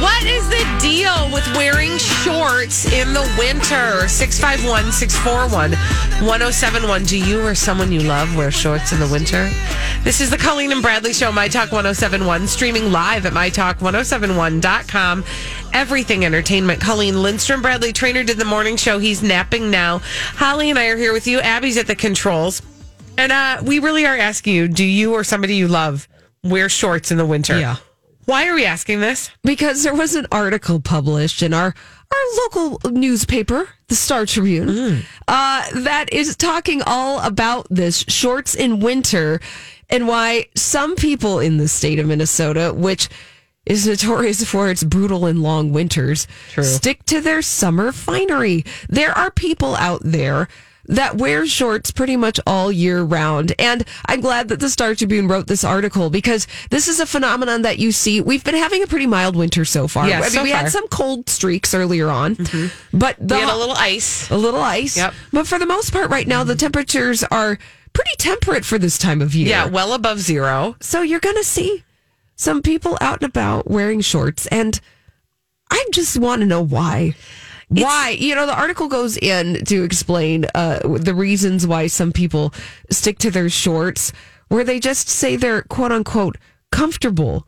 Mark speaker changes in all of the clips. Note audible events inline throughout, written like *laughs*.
Speaker 1: What is the deal with wearing shorts in the winter? 651 641 1071. Do you or someone you love wear shorts in the winter? This is the Colleen and Bradley Show, My Talk 1071, streaming live at MyTalk1071.com. Everything Entertainment. Colleen Lindstrom, Bradley Traynor did the morning show. He's napping now. Holly and I are here with you. Abby's at the controls. And uh, we really are asking you do you or somebody you love wear shorts in the winter?
Speaker 2: Yeah.
Speaker 1: Why are we asking this?
Speaker 2: because there was an article published in our our local newspaper, the Star Tribune, uh, that is talking all about this shorts in winter and why some people in the state of Minnesota, which is notorious for its brutal and long winters, stick to their summer finery. There are people out there that wear shorts pretty much all year round. And I'm glad that the Star Tribune wrote this article because this is a phenomenon that you see. We've been having a pretty mild winter so far.
Speaker 1: Yeah,
Speaker 2: I mean,
Speaker 1: so
Speaker 2: we
Speaker 1: far. Mm-hmm.
Speaker 2: had some cold streaks earlier on, but the,
Speaker 1: We had a little ice.
Speaker 2: a little ice.
Speaker 1: Yep.
Speaker 2: But for the most part, right now, the temperatures are pretty temperate for this time of year.
Speaker 1: Yeah, well above zero.
Speaker 2: So you're going to see some people out and about wearing shorts. And I just want to know why. Why? You know, the article goes in to explain uh, the reasons why some people stick to their shorts, where they just say they're quote unquote comfortable,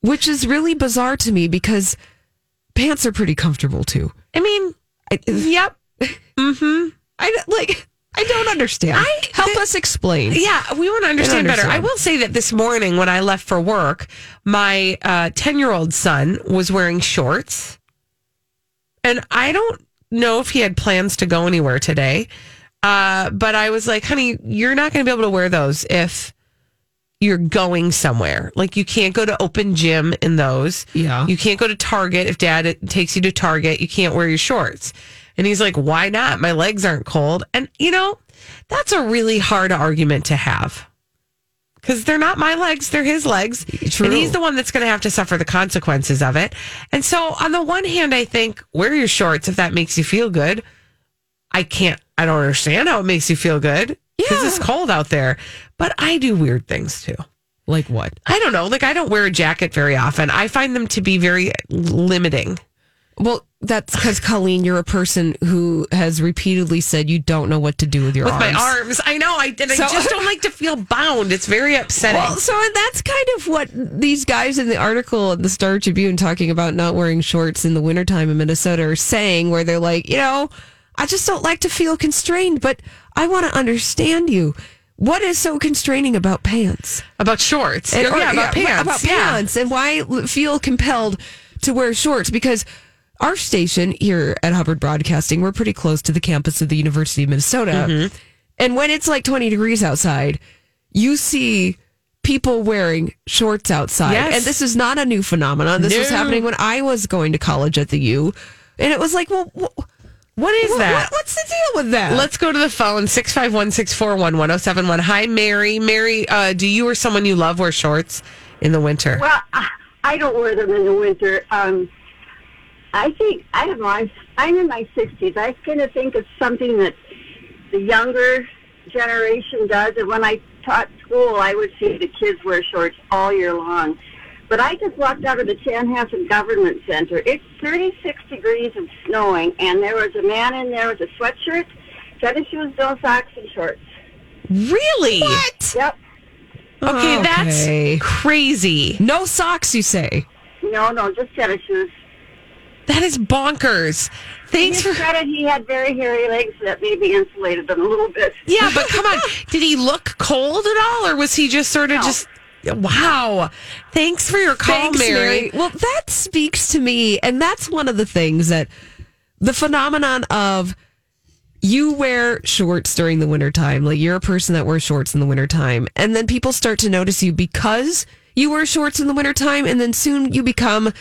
Speaker 2: which is really bizarre to me because pants are pretty comfortable too.
Speaker 1: I mean,
Speaker 2: I,
Speaker 1: yep.
Speaker 2: I don't- like. I don't understand.
Speaker 1: I-
Speaker 2: Help us explain.
Speaker 1: Yeah, we want to understand better. I will say that this morning when I left for work, my 10 year old son was wearing shorts. And I don't know if he had plans to go anywhere today. Uh, but I was like, honey, you're not going to be able to wear those if you're going somewhere. Like, you can't go to open gym in those.
Speaker 2: Yeah.
Speaker 1: You can't go to Target if dad takes you to Target. You can't wear your shorts. And he's like, why not? My legs aren't cold. And, you know, that's a really hard argument to have because they're not my legs, they're his legs.
Speaker 2: True.
Speaker 1: And he's the one that's going to have to suffer the consequences of it. And so, on the one hand, I think wear your shorts if that makes you feel good. I can't, I don't understand how it makes you feel good because it's cold out there. But I do weird things too.
Speaker 2: Like what?
Speaker 1: I don't know. Like, I don't wear a jacket very often. I find them to be very limiting.
Speaker 2: Well, that's because Colleen, you're a person who has repeatedly said you don't know what to do with your arms.
Speaker 1: with
Speaker 2: arms.
Speaker 1: my arms. I know. I and
Speaker 2: So-
Speaker 1: I just don't *laughs* like to feel bound. It's very upsetting.
Speaker 2: Well, so that's kind of what these guys in the article in the Star Tribune talking about not wearing shorts in the wintertime in Minnesota are saying, where they're like, you know, I just don't like to feel constrained, but I want to understand you. What is so constraining about pants?
Speaker 1: about shorts.
Speaker 2: And-
Speaker 1: yeah,
Speaker 2: or-
Speaker 1: about pants.
Speaker 2: About
Speaker 1: yeah.
Speaker 2: pants and why feel compelled to wear shorts because our station here at Hubbard Broadcasting, we're pretty close to the campus of the University of Minnesota.
Speaker 1: Mm-hmm.
Speaker 2: And when it's like 20 degrees outside, you see people wearing shorts outside.
Speaker 1: Yes.
Speaker 2: And this is not a new phenomenon. This was happening when I was going to college at the U. And it was like, well, wh-
Speaker 1: What is
Speaker 2: wh-
Speaker 1: that?
Speaker 2: what- what's the deal with that?
Speaker 1: Let's go to the phone 651 641 1071. Hi, Mary. Mary, uh, do you or someone you love wear shorts in the winter?
Speaker 3: Well, I- I don't wear them in the winter. Um, I think I don't know. I'm I'm in my sixties. I kind of think it's something that the younger generation does. And when I taught school, I would see the kids wear shorts all year long. But I just walked out of the Chanhassen Government Center. It's 36 degrees and snowing, and there was a man in there with a sweatshirt, tennis shoes, no socks, and shorts.
Speaker 1: really?
Speaker 2: what?
Speaker 3: Yep.
Speaker 1: Okay,
Speaker 2: Okay.
Speaker 1: that's crazy.
Speaker 2: No socks, you say?
Speaker 3: No, no, just tennis shoes.
Speaker 1: That is bonkers. Thanks
Speaker 3: His
Speaker 1: for.
Speaker 3: credit, he had very hairy legs that maybe insulated them a little bit.
Speaker 1: Yeah, but come on. *laughs* Did he look cold at all, or was he just sort of
Speaker 3: No.
Speaker 1: just. Wow. Thanks for your call,
Speaker 2: Thanks,
Speaker 1: Mary.
Speaker 2: Well, that speaks to me, and that's one of the things that the phenomenon of you wear shorts during the wintertime. Like you're a person that wears shorts in the wintertime, and then people start to notice you because you wear shorts in the wintertime, and then soon you become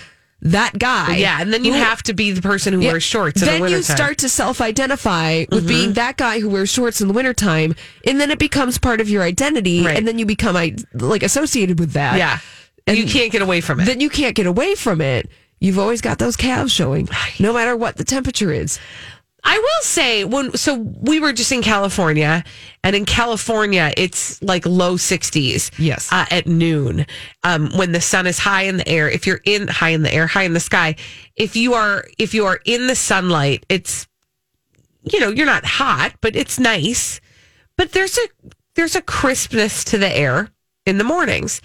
Speaker 2: that guy.
Speaker 1: Yeah, and then you
Speaker 2: who-
Speaker 1: have to be the person who
Speaker 2: Yeah.
Speaker 1: wears shorts in
Speaker 2: then
Speaker 1: the
Speaker 2: you start to self-identify with being mm-hmm. that guy who wears shorts in the wintertime, and then it becomes part of your identity,
Speaker 1: Right.
Speaker 2: and then you become like associated with that.
Speaker 1: Yeah.
Speaker 2: And
Speaker 1: you can't get away from it.
Speaker 2: then you can't get away from it. You've always got those calves showing, no matter what the temperature is.
Speaker 1: I will say when so we were just in California, and in California it's like low sixties.
Speaker 2: Yes.
Speaker 1: uh, at noon, um, when the sun is high in the air. If you're in high in the air, high in the sky, if you are if you are in the sunlight, it's you know you're not hot, but it's nice. But there's a there's a crispness to the air in the mornings.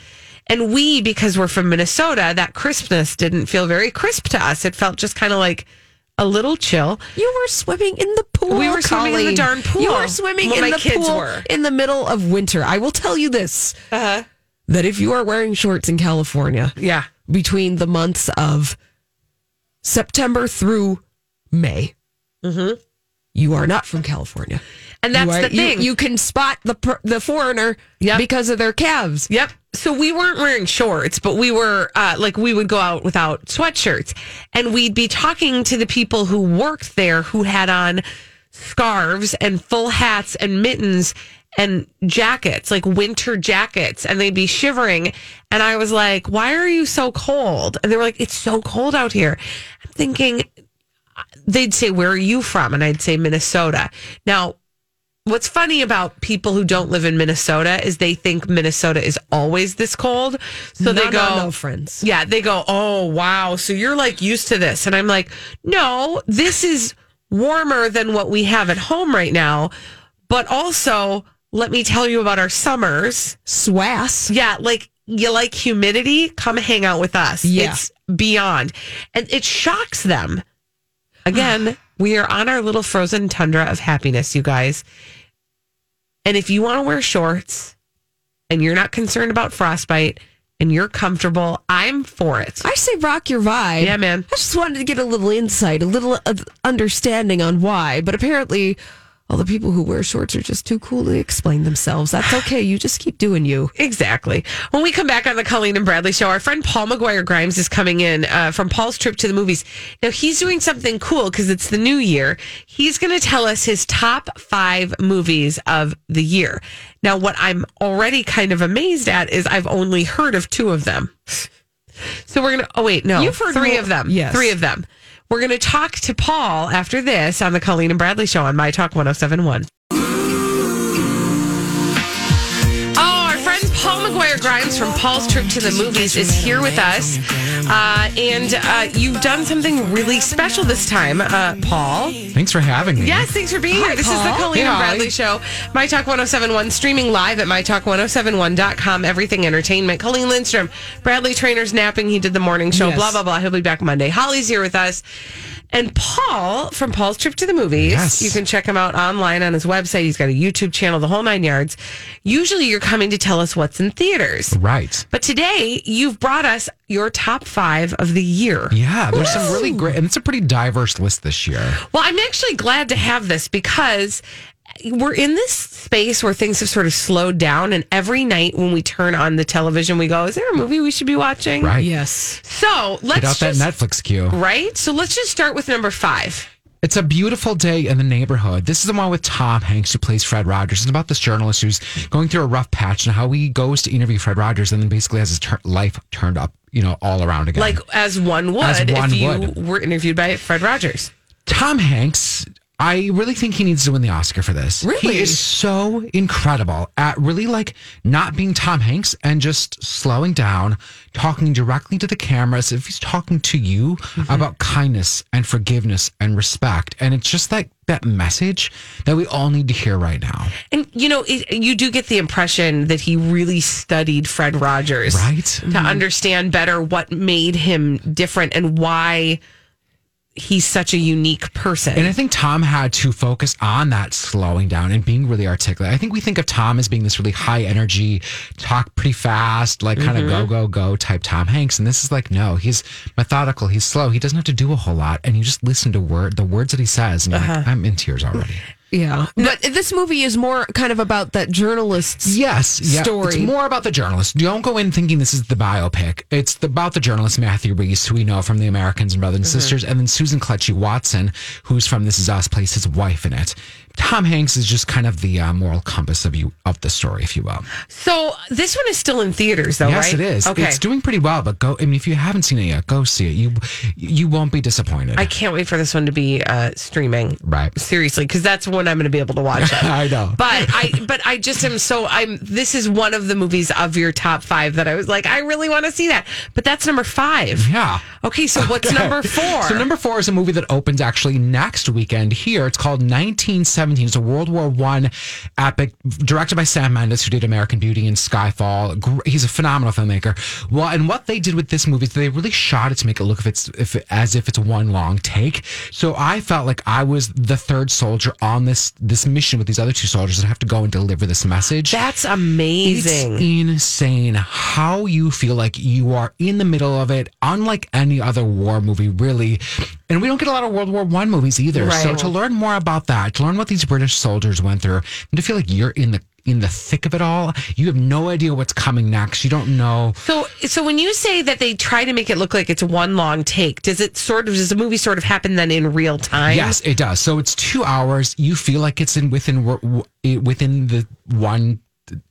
Speaker 1: And we, because we're from Minnesota, that crispness didn't feel very crisp to us. It felt just kind of like a little chill.
Speaker 2: You were swimming in the pool.
Speaker 1: We were swimming in the darn pool.
Speaker 2: You were swimming
Speaker 1: Well,
Speaker 2: in the pool
Speaker 1: were.
Speaker 2: in the middle of winter. I will tell you this:
Speaker 1: Uh-huh.
Speaker 2: that if you are wearing shorts in California
Speaker 1: Yeah.
Speaker 2: between the months of September through May, you are not from California.
Speaker 1: And that's the thing.
Speaker 2: You, you can spot the per- the foreigner
Speaker 1: Yep.
Speaker 2: because of their calves.
Speaker 1: Yep. So we weren't wearing shorts, but we were uh, like we would go out without sweatshirts, and we'd be talking to the people who worked there who had on scarves and full hats and mittens and jackets, like winter jackets, and they'd be shivering. And I was like, "Why are you so cold?" And they were like, "It's so cold out here." I'm thinking they'd say, "Where are you from?" And I'd say Minnesota. Now what's funny about people who don't live in Minnesota is they think Minnesota is always this cold. So they go,
Speaker 2: no, no, friends.
Speaker 1: yeah, they go, oh, wow. So you're like used to this. And I'm like, no, this is warmer than what we have at home right now. But also, let me tell you about our summers.
Speaker 2: Swass.
Speaker 1: Yeah, like you like humidity, come hang out with us.
Speaker 2: Yeah.
Speaker 1: It's beyond. And it shocks them. Again, *sighs* we are on our little frozen tundra of happiness, you guys. And if you want to wear shorts and you're not concerned about frostbite and you're comfortable, I'm for it.
Speaker 2: I say rock your vibe.
Speaker 1: Yeah, man.
Speaker 2: I just wanted to get a little insight, a little understanding on why. But apparently, all the people who wear shorts are just too cool to explain themselves. That's okay. You just keep doing you. *laughs*
Speaker 1: Exactly. When we come back on the Colleen and Bradley show, our friend Paul McGuire Grimes is coming in uh, from Paul's trip to the movies. Now, he's doing something cool because it's the new year. He's going to tell us his top five movies of the year. Now, what I'm already kind of amazed at is I've only heard of two of them. So we're going to, oh, wait, no.
Speaker 2: You've heard
Speaker 1: three
Speaker 2: more-
Speaker 1: of them.
Speaker 2: yes.
Speaker 1: Three of them. We're going to talk to Paul after this on the Colleen and Bradley show on My Talk 1071. Our friend Paul McGuire Grimes from Paul's Trip to the Movies is here with us. Uh, and uh, you've done something really special this time, uh, Paul.
Speaker 4: Thanks for having me.
Speaker 1: Yes, thanks for being here. This is the Colleen and
Speaker 4: Hey, hi.
Speaker 1: Bradley Show. My Talk 1071, streaming live at MyTalk1071.com. Everything Entertainment. Colleen Lindstrom, Bradley Traynor's napping. He did the morning show,
Speaker 2: Yes.
Speaker 1: blah, blah, blah. He'll be back Monday. Holly's here with us. And Paul from Paul's Trip to the Movies.
Speaker 4: Yes.
Speaker 1: You can check him out online on his website. He's got a YouTube channel, the whole nine yards. Usually you're coming to tell us what's in theaters.
Speaker 4: Right.
Speaker 1: But today you've brought us your top five of the year.
Speaker 4: Yeah, there's some really great, and it's a pretty diverse list this year.
Speaker 1: Well, I'm actually glad to have this because we're in this space where things have sort of slowed down. And every night when we turn on the television, we go, Is there a movie we should be watching?
Speaker 4: Right.
Speaker 2: Yes.
Speaker 1: So let's
Speaker 4: Get out that Netflix queue.
Speaker 1: Right? So let's just start with number five.
Speaker 4: It's a beautiful day in the neighborhood. This is the one with Tom Hanks, who plays Fred Rogers. It's about this journalist who's going through a rough patch and how he goes to interview Fred Rogers and then basically has his tur- life turned up, you know, all around again.
Speaker 1: Like as one would
Speaker 4: As one
Speaker 1: if you
Speaker 4: would.
Speaker 1: were interviewed by Fred Rogers.
Speaker 4: Tom Hanks, I really think he needs to win the Oscar for this.
Speaker 2: Really?
Speaker 4: He is so incredible at really like not being Tom Hanks and just slowing down, talking directly to the camera as if he's talking to you
Speaker 1: Mm-hmm.
Speaker 4: about kindness and forgiveness and respect. And it's just like that message that we all need to hear right now.
Speaker 1: And you know, it, you do get the impression that he really studied Fred Rogers,
Speaker 4: Right.
Speaker 1: to understand better what made him different and why he's such a unique person.
Speaker 4: And I think Tom had to focus on that slowing down and being really articulate. I think we think of Tom as being this really high energy, talk pretty fast, like kind of mm-hmm. go, go, go type Tom Hanks. And this is like, no, he's methodical, he's slow. He doesn't have to do a whole lot. And you just listen to word the words that he says, and you're like, uh-huh. I'm in tears already.
Speaker 2: Yeah. But this movie is more kind of about that journalist's
Speaker 4: Yes, yeah.
Speaker 2: story.
Speaker 4: It's more about the journalist. Don't go in thinking this is the biopic. It's about the journalist Matthew Rhys, who we know from The Americans and Brothers and mm-hmm. Sisters, and then Susan Kelechi Watson, who's from This Is Us, plays his wife in it. Tom Hanks is just kind of the uh, moral compass of you of the story, if you will.
Speaker 1: So this one is still in theaters, though,
Speaker 4: yes,
Speaker 1: right?
Speaker 4: it is.
Speaker 1: Okay.
Speaker 4: It's doing pretty well, but go. I mean, if you haven't seen it yet, go see it. You you won't be disappointed.
Speaker 1: I can't wait for this one to be uh, streaming.
Speaker 4: Right.
Speaker 1: Seriously, because that's when I'm going to be able to watch it. *laughs*
Speaker 4: I know.
Speaker 1: But I, but I just am so. I'm. This is one of the movies of your top five that I was like, I really want to see that. But that's number five.
Speaker 4: Yeah.
Speaker 1: Okay, so what's number four?
Speaker 4: So number four is a movie that opens actually next weekend here. It's called 1917. It's a World War One epic directed by Sam Mendes, who did American Beauty and Skyfall. He's a phenomenal filmmaker. Well, and what they did with this movie is they really shot it to make it look if it's if as if it's one long take. So I felt like I was the third soldier on this this mission with these other two soldiers that have to go and deliver this message.
Speaker 1: that's amazing.
Speaker 4: It's insane how you feel like you are in the middle of it, unlike any other war movie, really. And we don't get a lot of World War One movies either. So to learn more about that, to learn what these British soldiers went through, and to feel like you're in the in the thick of it all, you have no idea what's coming next. You don't know.
Speaker 1: So, so when you say that they try to make it look like it's one long take, does it sort of does the movie sort of happen then in real time?
Speaker 4: Yes, it does. So it's two hours. You feel like it's in within within the one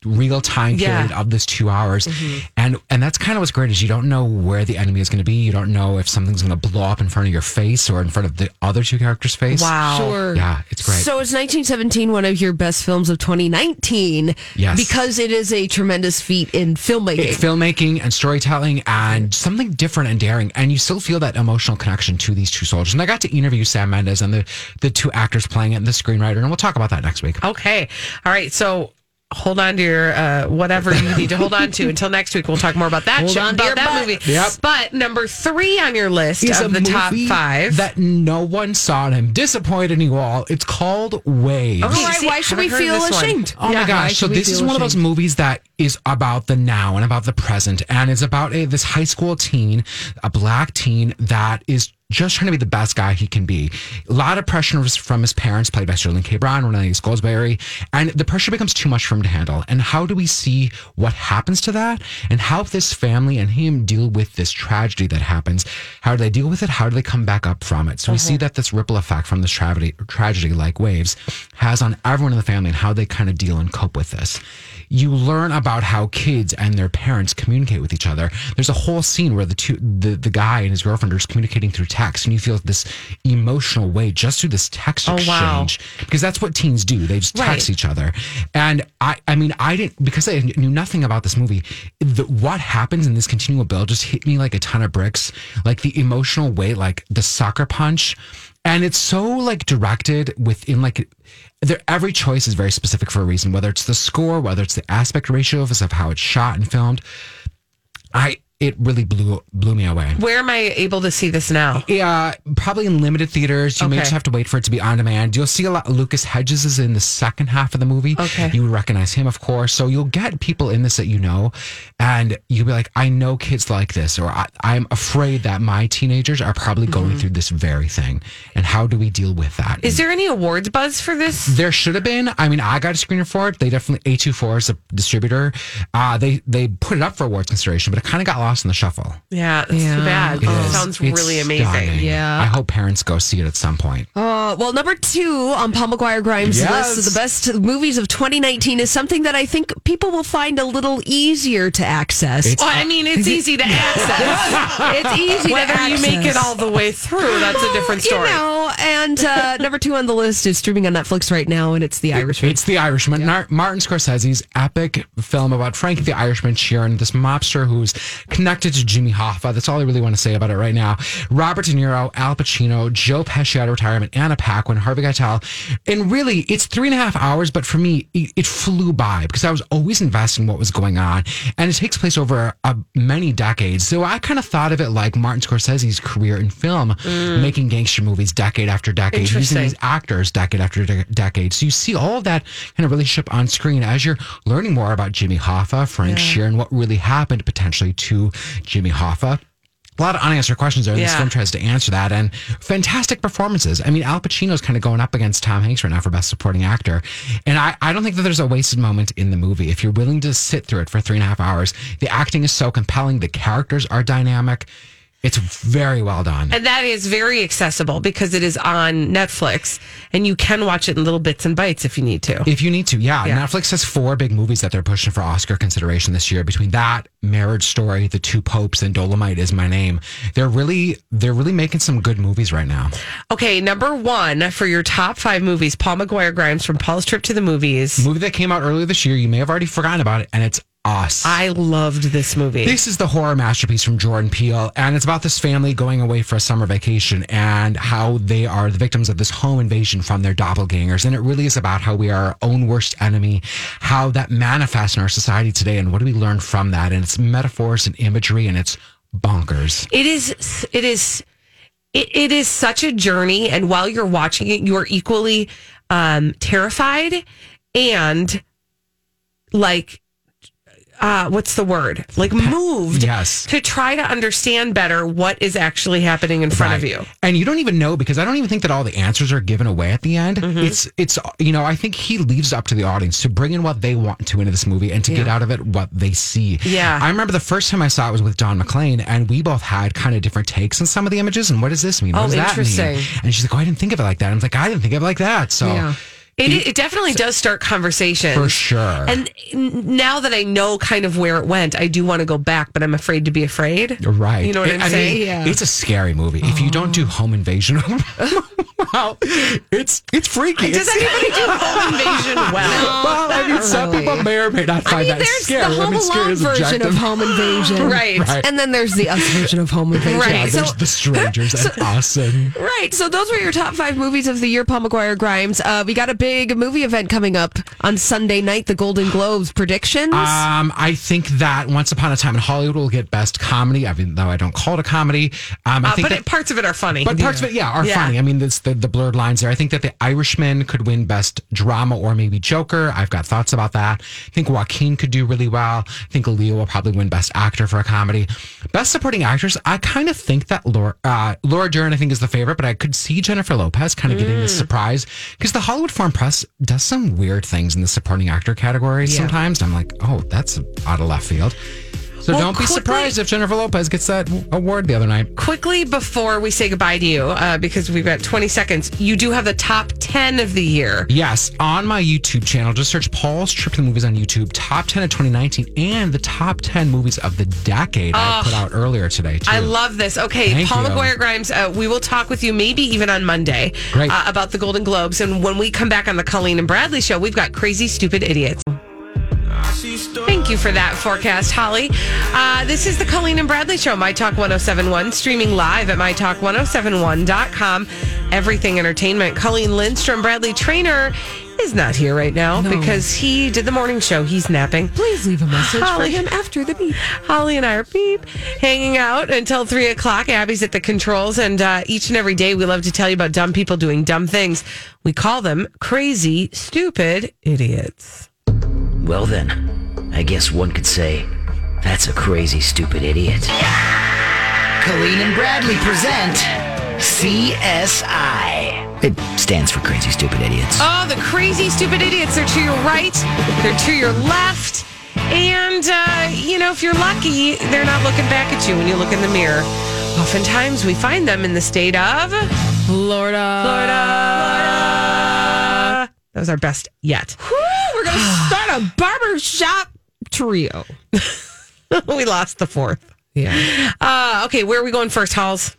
Speaker 4: real time
Speaker 1: Yeah.
Speaker 4: period of this two hours, mm-hmm. and and that's kind of what's great is you don't know where the enemy is going to be. You don't know if something's going to blow up in front of your face or in front of the other two characters' face.
Speaker 1: Wow.
Speaker 2: Sure.
Speaker 4: Yeah, it's great.
Speaker 2: So is 1917 one of your best films of 2019?
Speaker 4: Yes.
Speaker 2: Because it is a tremendous feat in filmmaking.
Speaker 4: It- filmmaking and storytelling and mm-hmm. something different and daring and you still feel that emotional connection to these two soldiers and i got to interview sam mendes and the, the two actors playing it and the screenwriter and we'll talk about that next week
Speaker 1: Okay. All right. So hold on to your uh, whatever you need to hold on to until next week. We'll talk more about that
Speaker 2: Hold
Speaker 1: show, about that
Speaker 2: butt.
Speaker 1: movie.
Speaker 4: Yep.
Speaker 1: But number three on your list
Speaker 4: is
Speaker 1: of the top five.
Speaker 4: that no one saw and I'm disappointed you all. It's called Waves.
Speaker 1: Okay,
Speaker 2: right,
Speaker 1: see,
Speaker 2: why should we feel
Speaker 1: this one.
Speaker 2: ashamed?
Speaker 4: Oh
Speaker 2: Yeah,
Speaker 4: my gosh. So this is one of those movies that is about the now and about the present. And it's about a, this high school teen, a black teen that is just trying to be the best guy he can be. A lot of pressure from his parents, played by Sterling K. Brown, Renee Goldsberry. And the pressure becomes too much for him to handle. And how do we see what happens to that and how this family and him deal with this tragedy that happens? How do they deal with it? How do they come back up from it? So we see uh-huh. that this ripple effect from this tragedy, tragedy like waves has on everyone in the family and how they kind of deal and cope with this. You learn about how kids and their parents communicate with each other. There's a whole scene where the two, the, the guy and his girlfriend are just communicating through text, and you feel this emotional way just through this text
Speaker 1: Oh, wow.
Speaker 4: exchange because that's what teens do. They just text
Speaker 1: Right.
Speaker 4: each other. And I, I mean, I didn't because I knew nothing about this movie. The, what happens in this continual build just hit me like a ton of bricks. Like the emotional weight, like the soccer punch, and it's so like directed within like. Every choice is very specific for a reason, whether it's the score, whether it's the aspect ratio of, of how it's shot and filmed. I it really blew blew me away.
Speaker 1: Where am I able to see this now?
Speaker 4: Yeah, probably in limited theaters. You may just have to wait for it to be on demand. You'll see a lot. Lucas Hedges is in the second half of the movie.
Speaker 1: Okay.
Speaker 4: you would recognize him, of course. So you'll get people in this that you know, and you'll be like, I know kids like this, or I, I'm afraid that my teenagers are probably going
Speaker 1: Mm-hmm.
Speaker 4: through this very thing. And how do we deal with that?
Speaker 1: Is there any awards buzz for this?
Speaker 4: There should have been. I mean, I got a screener for it. They definitely A24 is a distributor. Uh, they they put it up for awards consideration, but it kind of got lost in the shuffle.
Speaker 1: Yeah, that's too bad.
Speaker 4: It
Speaker 1: Oh,
Speaker 4: is.
Speaker 1: sounds
Speaker 4: It's
Speaker 1: really amazing.
Speaker 4: stunning.
Speaker 2: Yeah.
Speaker 4: I hope parents go see it at some point.
Speaker 2: Uh, well, number two on Paul McGuire Grimes'
Speaker 4: Yes.
Speaker 2: list of the best movies of 2019 is something that I think people will find a little easier to access.
Speaker 4: It's-
Speaker 1: Well, I mean, it's easy to access. *laughs*
Speaker 2: it's easy
Speaker 1: Whether
Speaker 2: to
Speaker 1: you make it all the way through, that's a different story.
Speaker 2: You know, and uh, *laughs* number two on the list is streaming on Netflix right now, and it's The Irishman.
Speaker 4: It's The Irishman. Nar- Martin Scorsese's epic film about Frankie the Irishman Sheeran, this mobster who's connected to Jimmy Hoffa. That's all I really want to say about it right now. Robert De Niro, Al Pacino, Joe Pesci out of retirement, Anna Paquin, Harvey Keitel. And really, it's three and a half hours, but for me, it, it flew by because I was always invested in what was going on. And it takes place over uh, many decades. So I kind of thought of it like Martin Scorsese's career in film, making gangster movies decade after decade, using these actors decade after de- decade. So you see all of that kind of relationship on screen as you're learning more about Jimmy Hoffa, Frank Sheeran, what really happened potentially to Jimmy Hoffa. A lot of unanswered questions there. This
Speaker 1: Yeah.
Speaker 4: film tries to answer that, and fantastic performances. I mean, Al Pacino's kind of going up against Tom Hanks right now for Best Supporting Actor, and I, I don't think that there's a wasted moment in the movie. If you're willing to sit through it for three and a half hours, the acting is so compelling, the characters are dynamic. It's very well done.
Speaker 1: And that is very accessible because it is on Netflix and you can watch it in little bits and bites if you need to.
Speaker 4: If you need to, yeah.
Speaker 1: Yeah.
Speaker 4: Netflix has four big movies that they're pushing for Oscar consideration this year. Between that, Marriage Story, The Two Popes, and Dolomite is my name. They're really they're really making some good movies right now.
Speaker 1: Okay, number one for your top five movies Paul McGuire Grimes from Paul's Trip to the Movies.
Speaker 4: movie that came out earlier this year. You may have already forgotten about it, and it's Us.
Speaker 1: I loved this movie.
Speaker 4: This is the horror masterpiece from Jordan Peele, and it's about this family going away for a summer vacation and how they are the victims of this home invasion from their doppelgangers. And it really is about how we are our own worst enemy, how that manifests in our society today, and what do we learn from that? And it's metaphors and imagery, and it's bonkers.
Speaker 1: It is. It is. It, it is such a journey, and while you're watching it, you are equally um, terrified and like, uh, what's the word? Like moved.
Speaker 4: Yes.
Speaker 1: To try to understand better what is actually happening in front of you.
Speaker 4: And you don't even know because I don't even think that all the answers are given away at the end.
Speaker 1: Mm-hmm.
Speaker 4: It's it's you know, I think he leaves up to the audience to bring in what they want to into this movie and to get out of it what they see.
Speaker 1: Yeah.
Speaker 4: I remember the first time I saw it was with Don McClain and we both had kind of different takes on some of the images and what does this mean? What
Speaker 1: Oh,
Speaker 4: does that
Speaker 1: interesting.
Speaker 4: mean? And she's like, Oh, I didn't think of it like that. I was like, I didn't think of it like that. So
Speaker 2: Yeah.
Speaker 1: It, it definitely does start conversations.
Speaker 4: for sure.
Speaker 1: And now that I know kind of where it went, I do want to go back, but I'm afraid to be afraid.
Speaker 4: Right.
Speaker 1: You know what
Speaker 4: It-
Speaker 1: I'm
Speaker 4: I mean,
Speaker 1: saying?
Speaker 2: Yeah.
Speaker 4: It's a scary movie. If you don't do home invasion, *laughs* well, it's it's freaky.
Speaker 1: Does
Speaker 4: It's-
Speaker 1: anybody do *laughs* home invasion well?
Speaker 4: well, I mean, some
Speaker 2: really.
Speaker 4: people may or may not
Speaker 2: I
Speaker 4: find
Speaker 2: mean,
Speaker 4: that
Speaker 2: there's
Speaker 4: scary.
Speaker 2: the
Speaker 4: I
Speaker 2: Home
Speaker 4: mean, scary
Speaker 2: Alone *laughs* version of. Home Invasion.
Speaker 1: Right.
Speaker 4: Right.
Speaker 2: And then there's the us version of Home Invasion.
Speaker 1: Right.
Speaker 4: Yeah, there's
Speaker 1: So-
Speaker 4: the strangers and us and
Speaker 2: Right. So those were your top five movies of the year, Paul McGuire Grimes. Uh, we got a big movie event coming up on Sunday night, the Golden Globes predictions.
Speaker 4: Um, I think that Once Upon a Time in Hollywood will get Best Comedy, even though I don't call it a comedy. Um, I
Speaker 1: Uh,
Speaker 4: think
Speaker 1: but
Speaker 4: that,
Speaker 1: it, parts of it are funny.
Speaker 4: but parts of it, yeah, are
Speaker 1: Yeah.
Speaker 4: funny. I mean, it's the the blurred lines there. I think that The Irishman could win Best Drama or maybe Joker. I've got thoughts about that. I think Joaquin could do really well. I think Leo will probably win Best Actor for a comedy. Best Supporting Actress, I kind of think that Laura, uh, Laura Dern, I think, is the favorite, but I could see Jennifer Lopez kind of getting
Speaker 1: Mm.
Speaker 4: the surprise because the Hollywood Foreign Press does some weird things in the supporting actor category sometimes. I'm like, oh, that's out of left field. So
Speaker 1: Well,
Speaker 4: don't be
Speaker 1: quickly-
Speaker 4: surprised if Jennifer Lopez gets that award the other night.
Speaker 1: Quickly before we say goodbye to you, uh, because we've got 20 seconds, you do have the top 10 of the year.
Speaker 4: Yes, on my YouTube channel, just search Paul's Trip to the Movies on YouTube, top 10 of 2019, and the top 10 movies of the decade I put out earlier today, too.
Speaker 1: I love this. Okay,
Speaker 4: Thank
Speaker 1: Paul
Speaker 4: you.
Speaker 1: McGuire Grimes, uh, we will talk with you maybe even on Monday uh, about the Golden Globes. And when we come back on the Colleen and Bradley show, we've got Crazy Stupid Idiots. Thank you for that forecast, Holly. Uh, this is the Colleen and Bradley Show, My Talk 1071, streaming live at MyTalk1071.com. Everything Entertainment. Colleen Lindstrom, Bradley Traynor, is not here right now
Speaker 2: No.
Speaker 1: because he did the morning show. He's napping.
Speaker 2: Please leave a message
Speaker 1: Holly.
Speaker 2: for him after the beep.
Speaker 1: Holly and I are beep hanging out until three o'clock. Abby's at the controls, and uh, each and every day we love to tell you about dumb people doing dumb things. We call them crazy, stupid idiots.
Speaker 5: Well, then, I guess one could say that's a crazy, stupid idiot. Colleen and Bradley present CSI. It stands for Crazy Stupid Idiots.
Speaker 1: Oh, the crazy, stupid idiots. They're to your right, they're to your left. And, uh, you know, if you're lucky, they're not looking back at you when you look in the mirror. Oftentimes we find them in the state of
Speaker 2: Florida.
Speaker 1: Florida. That was our best yet.
Speaker 2: Whew, we're going to start a barber shop trio. *laughs*
Speaker 1: we lost the fourth.
Speaker 2: Yeah.
Speaker 1: Uh, okay, where are we going first, Halls?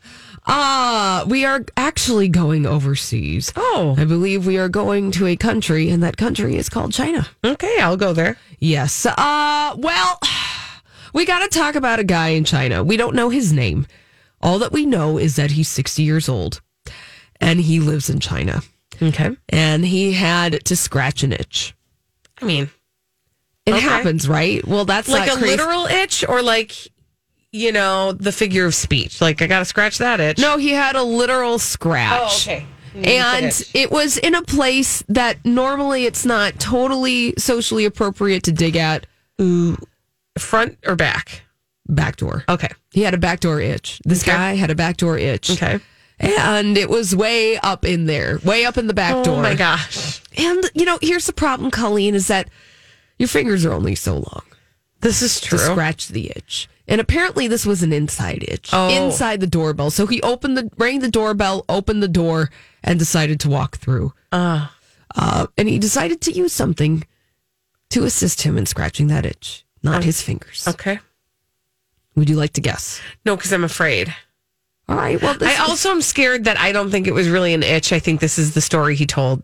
Speaker 2: Uh, we are actually going overseas.
Speaker 1: Oh.
Speaker 2: I believe we are going to a country, and that country is called China.
Speaker 1: Okay, I'll go there.
Speaker 2: Yes. Uh, well, we got to talk about a guy in China. We don't know his name. All that we know is that he's 60 years old and he lives in China.
Speaker 1: Okay.
Speaker 2: And he had to scratch an itch.
Speaker 1: I mean,
Speaker 2: It
Speaker 1: Okay.
Speaker 2: happens, right? Well, that's
Speaker 1: like a literal itch or like, you know, the figure of speech. Like, I got to scratch that itch.
Speaker 2: No, he had a literal oh, scratch.
Speaker 1: Oh, okay.
Speaker 2: Mm, and it was in a place that normally it's not totally socially appropriate to dig at.
Speaker 1: Ooh, front or back?
Speaker 2: Back door.
Speaker 1: Okay.
Speaker 2: He had a back door itch. This
Speaker 1: Okay.
Speaker 2: guy had a back door itch.
Speaker 1: Okay.
Speaker 2: And it was way up in there, way up in the back oh door.
Speaker 1: Oh my gosh.
Speaker 2: And, you know, here's the problem, Colleen, is that your fingers are only so long
Speaker 1: This is true.
Speaker 2: to scratch the itch. And apparently this was an inside itch.
Speaker 1: Oh.
Speaker 2: Inside the doorbell. So he opened the rang the doorbell, opened the door, and decided to walk through. Uh, and he decided to use something to assist him in scratching that itch. Not his fingers.
Speaker 1: Okay.
Speaker 2: Would you like to guess?
Speaker 1: No, because I'm afraid.
Speaker 2: All right. Well, this
Speaker 1: I also am scared that I don't think it was really an itch. I think this is the story he told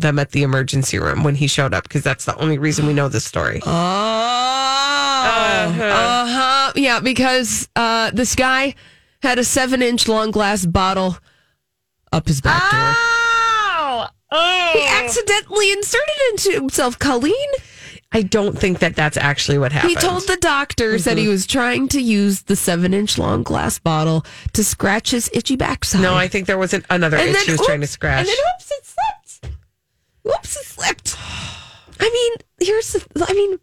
Speaker 1: them at the emergency room when he showed up because that's the only reason we know this story.
Speaker 2: Oh, uh huh. Yeah, because uh, this guy had a seven inch long glass bottle up his back door.
Speaker 1: Oh!
Speaker 2: He accidentally inserted it into himself, Colleen.
Speaker 1: I don't think that that's actually what happened.
Speaker 2: He told the doctors that he was trying to use the seven inch long glass bottle to scratch his itchy backside.
Speaker 1: No, I think there was an, another
Speaker 2: And
Speaker 1: itch
Speaker 2: then,
Speaker 1: he was trying to scratch.
Speaker 2: And then, oops, it slipped. Oops, it slipped. I mean, here's the. I mean,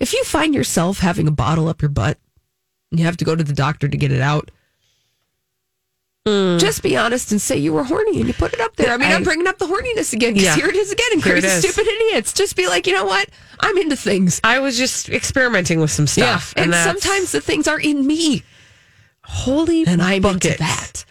Speaker 2: if you find yourself having a bottle up your butt, and you have to go to the doctor to get it out. Mm. Just be honest and say you were horny and you put it up there. I mean, I, am bringing up the horniness again because
Speaker 1: Yeah.
Speaker 2: here it is again.
Speaker 1: It
Speaker 2: Crazy, stupid idiots. Just be like, you know what? I'm into things.
Speaker 1: I was just experimenting with some stuff.
Speaker 2: and,
Speaker 1: that's-
Speaker 2: sometimes the things are in me,
Speaker 1: holy
Speaker 2: and I'm into that.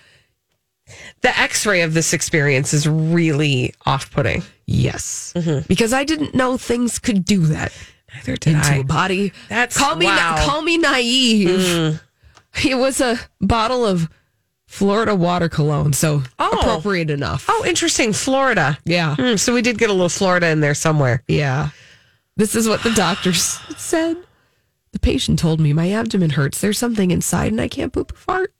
Speaker 1: The x ray of this experience is really off putting.
Speaker 2: Yes, because I didn't know things could do that
Speaker 1: Neither did
Speaker 2: into
Speaker 1: I.
Speaker 2: a body.
Speaker 1: That's-
Speaker 2: call me
Speaker 1: wow.
Speaker 2: call me naive. It was a bottle of Florida water cologne, so
Speaker 1: Oh.
Speaker 2: appropriate enough.
Speaker 1: Oh, interesting. Florida.
Speaker 2: Yeah,
Speaker 1: Hmm, so we did get a little Florida in there somewhere.
Speaker 2: yeah. This is what the doctors said. The patient told me my abdomen hurts. There's something inside, and I can't poop or fart.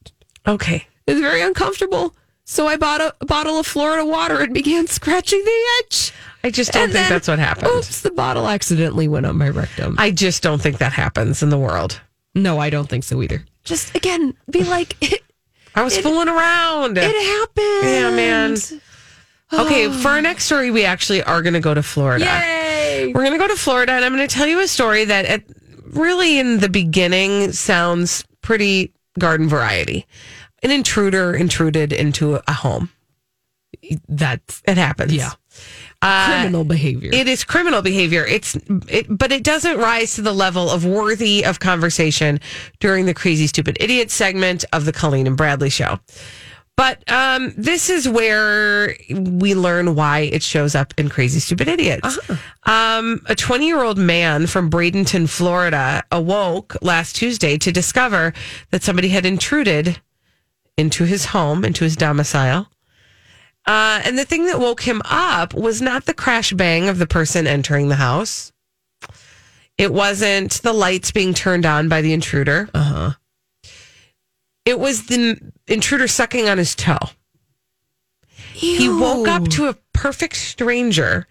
Speaker 1: Okay.
Speaker 2: It's very uncomfortable. So I bought a, a bottle of Florida water and began scratching the itch.
Speaker 1: I just don't
Speaker 2: And
Speaker 1: think
Speaker 2: then,
Speaker 1: that's what happened.
Speaker 2: Oops, the bottle accidentally went on my rectum.
Speaker 1: I just don't think that happens in the world.
Speaker 2: no, I don't think so either. Just again, be like, *laughs* it,
Speaker 1: I was fooling around.
Speaker 2: it happened.
Speaker 1: Yeah, man. Okay, for our next story, we actually are going to go to Florida.
Speaker 2: Yay!
Speaker 1: We're going to go to Florida, and I'm going to tell you a story that, at, really, in the beginning, sounds pretty garden variety. An intruder intruded into a home.
Speaker 2: That's
Speaker 1: It happens.
Speaker 2: Yeah.
Speaker 1: Uh,
Speaker 2: criminal behavior.
Speaker 1: It is criminal behavior. It's, it, but it doesn't rise to the level of worthy of conversation during the crazy stupid idiot segment of the Colleen and Bradley show. But um, this is where we learn why it shows up in Crazy Stupid Idiots. Um, a 20 year old man from Bradenton, Florida, awoke last Tuesday to discover that somebody had intruded into his home, into his domicile. Uh, and the thing that woke him up was not the crash bang of the person entering the house. It wasn't the lights being turned on by the intruder. Uh huh. It was the intruder sucking on his toe. He woke up to a perfect stranger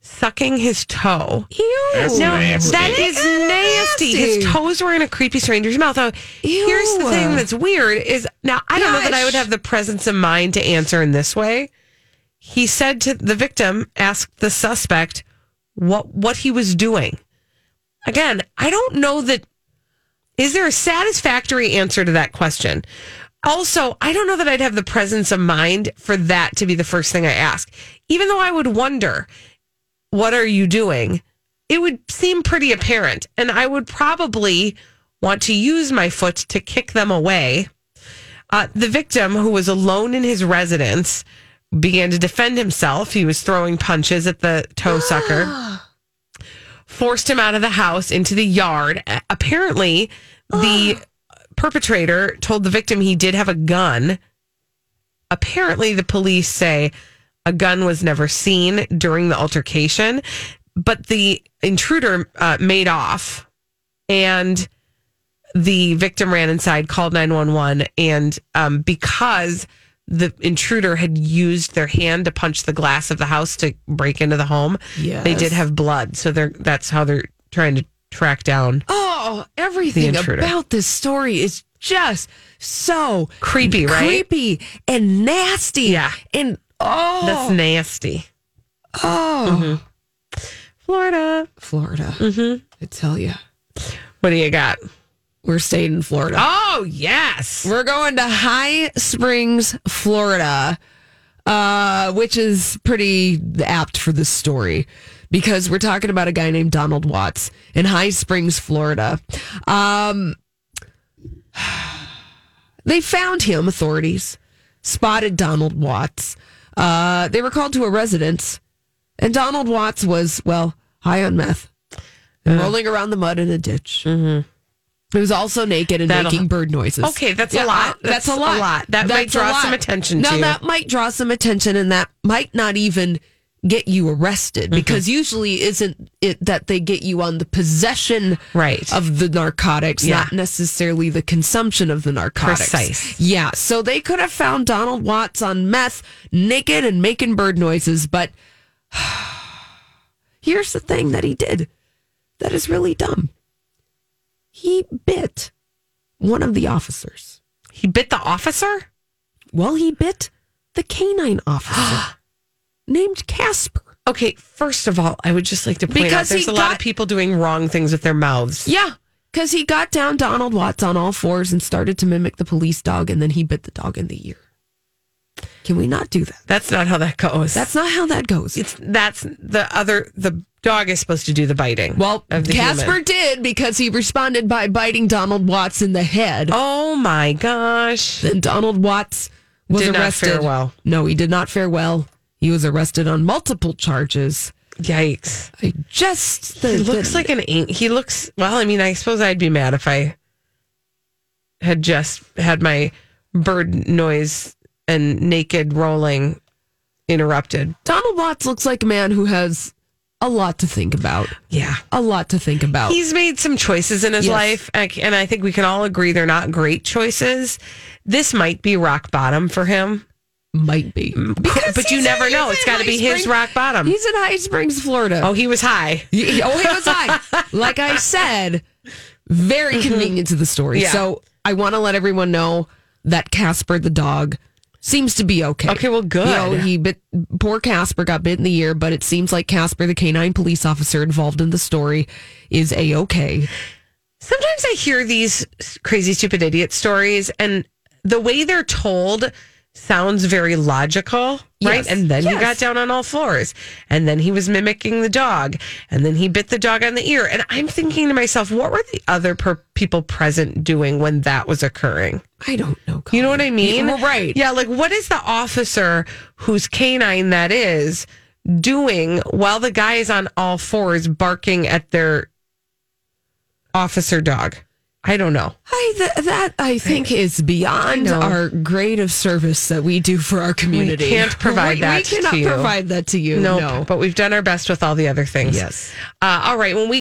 Speaker 1: sucking his toe.
Speaker 2: Ew.
Speaker 1: No, that is nasty. His toes were in a creepy stranger's mouth. Now, here's the thing that's weird is now I don't know that I would have the presence of mind to answer in this way. He said to the victim, asked the suspect what what he was doing. Again, I don't know that is there a satisfactory answer to that question? Also, I don't know that I'd have the presence of mind for that to be the first thing I ask. Even though I would wonder, what are you doing? It would seem pretty apparent. And I would probably want to use my foot to kick them away. Uh, the victim, who was alone in his residence, began to defend himself. He was throwing punches at the toe *gasps* sucker, forced him out of the house into the yard. Apparently, the perpetrator told the victim he did have a gun. Apparently, the police say a gun was never seen during the altercation, but the intruder uh, made off and the victim ran inside, called 911, and um, because the intruder had used their hand to punch the glass of the house to break into the home,
Speaker 2: Yes.
Speaker 1: they did have blood. So they're that's how they're trying to track down.
Speaker 2: Oh, everything about this story is just so
Speaker 1: Creepy, right?
Speaker 2: Creepy and nasty.
Speaker 1: Yeah.
Speaker 2: And oh,
Speaker 1: That's nasty.
Speaker 2: oh,
Speaker 1: Florida.
Speaker 2: Florida. Mm-hmm. I tell you,
Speaker 1: What do you got?
Speaker 2: we're staying in Florida.
Speaker 1: Oh, yes.
Speaker 2: We're going to High Springs, Florida, uh, which is pretty apt for this story because we're talking about a guy named Donald Watts in High Springs, Florida. Um, *sighs* they found him, authorities spotted Donald Watts. Uh, they were called to a residence, and Donald Watts was, well, high on meth and rolling around the mud in a ditch. Mm-hmm. He was also naked and
Speaker 1: That'll-
Speaker 2: making bird noises.
Speaker 1: Okay, that's a lot.
Speaker 2: That's,
Speaker 1: That's
Speaker 2: a lot.
Speaker 1: a lot. That might
Speaker 2: That's a
Speaker 1: draw some attention
Speaker 2: Now
Speaker 1: to you.
Speaker 2: that might draw some attention, and that might not even get you arrested
Speaker 1: Mm-hmm.
Speaker 2: because usually isn't it that they get you on the possession
Speaker 1: Right.
Speaker 2: of the narcotics,
Speaker 1: Yeah.
Speaker 2: not necessarily the consumption of the narcotics.
Speaker 1: Precise.
Speaker 2: Yeah. So they could have found Donald Watts on meth, naked and making bird noises, but *sighs* here's the thing that he did that is really dumb. He bit one of the officers.
Speaker 1: He bit the officer?
Speaker 2: Well, he bit the canine officer *gasps* *gasps* named Casper.
Speaker 1: Okay, first of all, I would just like to point
Speaker 2: Because
Speaker 1: out there's
Speaker 2: he
Speaker 1: a lot of people doing wrong things with their mouths.
Speaker 2: Yeah, because he got down Donald Watts on all fours and started to mimic the police dog, and then he bit the dog in the ear. Can we not do that?
Speaker 1: That's not how that goes.
Speaker 2: That's not how that goes.
Speaker 1: it's that's the other the dog is supposed to do the biting.
Speaker 2: well,
Speaker 1: the
Speaker 2: Casper
Speaker 1: human.
Speaker 2: did because he responded by biting Donald Watts in the head.
Speaker 1: Oh my gosh.
Speaker 2: Then Donald Watts was
Speaker 1: Did not
Speaker 2: arrested.
Speaker 1: fare well.
Speaker 2: No, he did not fare well. He was arrested on multiple charges.
Speaker 1: Yikes.
Speaker 2: I just the,
Speaker 1: He looks
Speaker 2: the-
Speaker 1: like an he looks well, I mean, I suppose I'd be mad if I had just had my bird noise and naked rolling interrupted.
Speaker 2: Donald Watts looks like a man who has a lot to think about.
Speaker 1: Yeah.
Speaker 2: A lot to think about.
Speaker 1: He's made some choices in his
Speaker 2: Yes.
Speaker 1: life, and I think we can all agree they're not great choices. This might be rock bottom for him,
Speaker 2: Might be. Because
Speaker 1: but you never know. It's got to be his rock bottom.
Speaker 2: He's in High Springs, Florida.
Speaker 1: oh, he was high.
Speaker 2: He- oh, he was high. *laughs* like I said, very convenient to the story.
Speaker 1: Mm-hmm. Yeah.
Speaker 2: So I want to let everyone know that Casper the dog seems to be okay.
Speaker 1: Okay, well, good.
Speaker 2: You know, he bit poor Casper got bit in the ear, but it seems like Casper, the canine police officer involved in the story, is a okay.
Speaker 1: Sometimes I hear these crazy, stupid idiot stories, and the way they're told sounds very logical, right?
Speaker 2: Yes.
Speaker 1: And then he got down on all fours, and then he was mimicking the dog, and then he bit the dog on the ear. And I'm thinking to myself, what were the other per- people present doing when that was occurring?
Speaker 2: I don't know.
Speaker 1: You know what I mean?
Speaker 2: Right.
Speaker 1: Yeah, like what is the officer whose canine that is doing while the guy is on all fours barking at their officer dog? I don't know.
Speaker 2: I, th- that I think is beyond our grade of service that we do for our community.
Speaker 1: We can't provide
Speaker 2: we,
Speaker 1: that
Speaker 2: We cannot
Speaker 1: to you.
Speaker 2: provide that to you.
Speaker 1: No,
Speaker 2: no.
Speaker 1: but we've done our best with all the other things.
Speaker 2: Yes.
Speaker 1: Uh, all right. When we